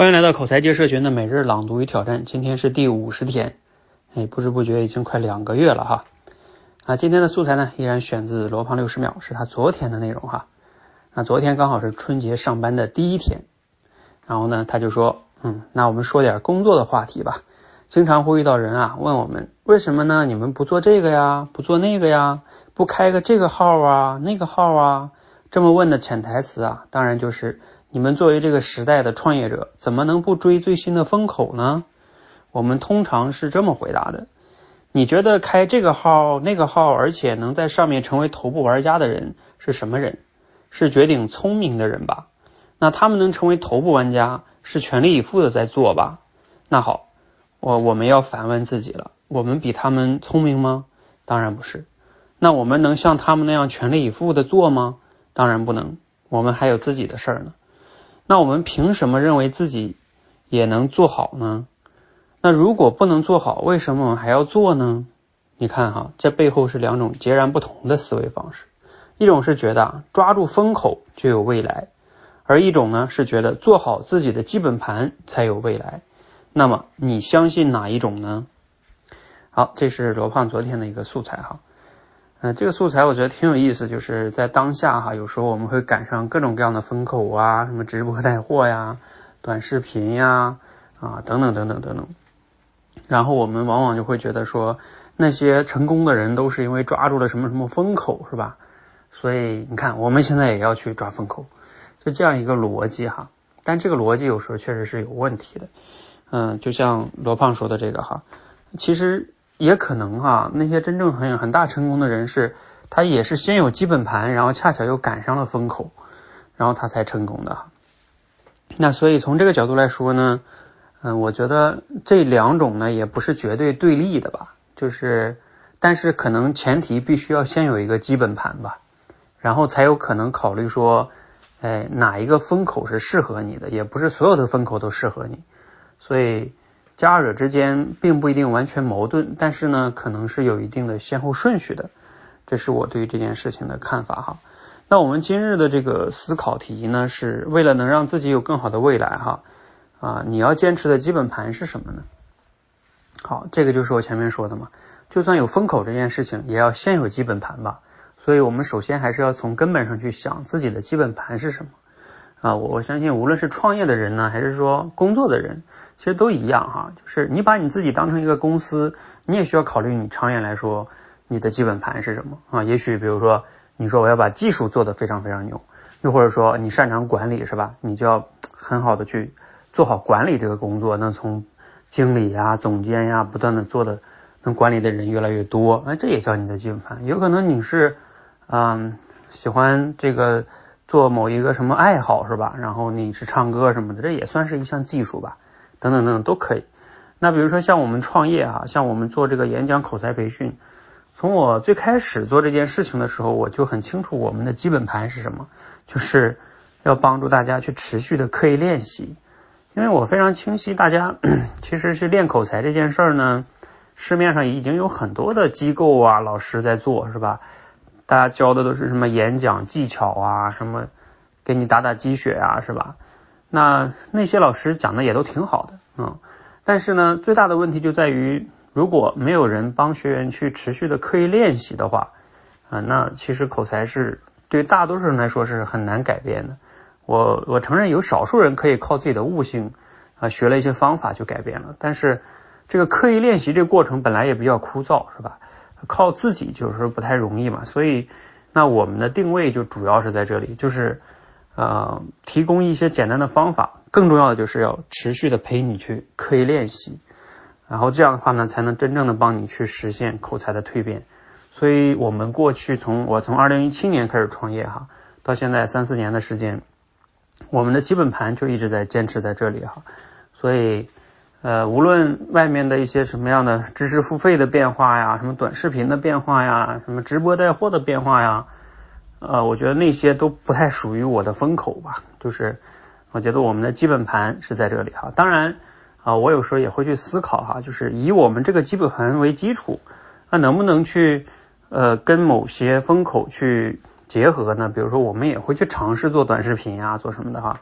欢迎来到口才界社群的每日朗读与挑战，今天是第五十天，哎，不知不觉已经快两个月了哈。啊，今天的素材呢，依然选自罗胖六十秒，是他昨天的内容哈。那昨天刚好是春节上班的第一天，然后呢，他就说，嗯，那我们说点工作的话题吧。经常会遇到人啊，问我们为什么呢？你们不做这个呀，不做那个呀，不开个这个号啊，那个号啊？这么问的潜台词啊，当然就是。你们作为这个时代的创业者，怎么能不追最新的风口呢？我们通常是这么回答的：你觉得开这个号、那个号，而且能在上面成为头部玩家的人是什么人？是绝顶聪明的人吧？那他们能成为头部玩家，是全力以赴的在做吧？那好，我我们要反问自己了：我们比他们聪明吗？当然不是。那我们能像他们那样全力以赴的做吗？当然不能。我们还有自己的事儿呢。那我们凭什么认为自己也能做好呢？那如果不能做好，为什么我们还要做呢？你看哈，这背后是两种截然不同的思维方式。一种是觉得抓住风口就有未来，而一种呢是觉得做好自己的基本盘才有未来。那么你相信哪一种呢？好，这是罗胖昨天的一个素材哈。嗯，这个素材我觉得挺有意思，就是在当下哈，有时候我们会赶上各种各样的风口啊，什么直播带货呀、短视频呀啊等等等等等等，然后我们往往就会觉得说，那些成功的人都是因为抓住了什么什么风口，是吧？所以你看，我们现在也要去抓风口，就这样一个逻辑哈。但这个逻辑有时候确实是有问题的，嗯，就像罗胖说的这个哈，其实。也可能哈，那些真正很很大成功的人士，他也是先有基本盘，然后恰巧又赶上了风口，然后他才成功的。那所以从这个角度来说呢，嗯，我觉得这两种呢也不是绝对对立的吧，就是，但是可能前提必须要先有一个基本盘吧，然后才有可能考虑说，哎，哪一个风口是适合你的，也不是所有的风口都适合你，所以。加惹之间并不一定完全矛盾，但是呢，可能是有一定的先后顺序的，这是我对这件事情的看法哈。那我们今日的这个思考题呢，是为了能让自己有更好的未来哈啊，你要坚持的基本盘是什么呢？好，这个就是我前面说的嘛，就算有风口这件事情，也要先有基本盘吧。所以我们首先还是要从根本上去想自己的基本盘是什么。啊，我我相信无论是创业的人呢，还是说工作的人，其实都一样哈。就是你把你自己当成一个公司，你也需要考虑你长远来说你的基本盘是什么啊。也许比如说你说我要把技术做得非常非常牛，又或者说你擅长管理是吧？你就要很好的去做好管理这个工作。那从经理呀、总监呀，不断的做的，能管理的人越来越多，那这也叫你的基本盘。有可能你是嗯喜欢这个。做某一个什么爱好是吧？然后你是唱歌什么的，这也算是一项技术吧？等等等等都可以。那比如说像我们创业哈，像我们做这个演讲口才培训，从我最开始做这件事情的时候，我就很清楚我们的基本盘是什么，就是要帮助大家去持续的刻意练习。因为我非常清晰，大家 其实是练口才这件事儿呢，市面上已经有很多的机构啊老师在做，是吧？大家教的都是什么演讲技巧啊，什么给你打打鸡血啊，是吧？那那些老师讲的也都挺好的，嗯。但是呢，最大的问题就在于，如果没有人帮学员去持续的刻意练习的话，啊，那其实口才是对大多数人来说是很难改变的。我我承认有少数人可以靠自己的悟性啊，学了一些方法就改变了，但是这个刻意练习这个过程本来也比较枯燥，是吧？靠自己就是说不太容易嘛，所以那我们的定位就主要是在这里，就是呃提供一些简单的方法，更重要的就是要持续的陪你去刻意练习，然后这样的话呢，才能真正的帮你去实现口才的蜕变。所以我们过去从我从二零一七年开始创业哈，到现在三四年的时间，我们的基本盘就一直在坚持在这里哈，所以。呃，无论外面的一些什么样的知识付费的变化呀，什么短视频的变化呀，什么直播带货的变化呀，呃，我觉得那些都不太属于我的风口吧。就是我觉得我们的基本盘是在这里哈。当然啊，我有时候也会去思考哈，就是以我们这个基本盘为基础，那能不能去呃跟某些风口去结合呢？比如说，我们也会去尝试做短视频呀，做什么的哈。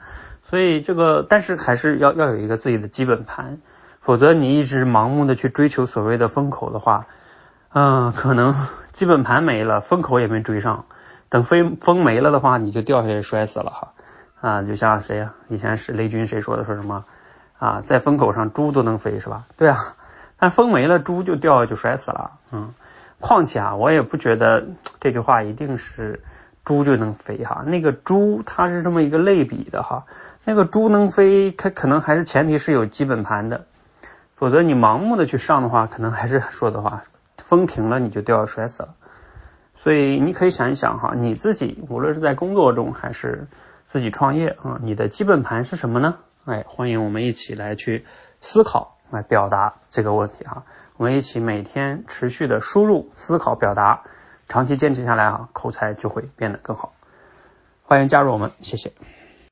所以这个，但是还是要要有一个自己的基本盘，否则你一直盲目的去追求所谓的风口的话，嗯，可能基本盘没了，风口也没追上，等风风没了的话，你就掉下来摔死了哈啊！就像谁呀？以前是雷军谁说的？说什么啊？在风口上猪都能飞是吧？对啊，但风没了，猪就掉下就摔死了。嗯，况且啊，我也不觉得这句话一定是猪就能飞哈。那个猪它是这么一个类比的哈。那个猪能飞，它可能还是前提是有基本盘的，否则你盲目的去上的话，可能还是说的话，风停了你就掉摔死了。所以你可以想一想哈，你自己无论是在工作中还是自己创业啊，你的基本盘是什么呢？哎，欢迎我们一起来去思考来表达这个问题哈。我们一起每天持续的输入、思考、表达，长期坚持下来啊，口才就会变得更好。欢迎加入我们，谢谢。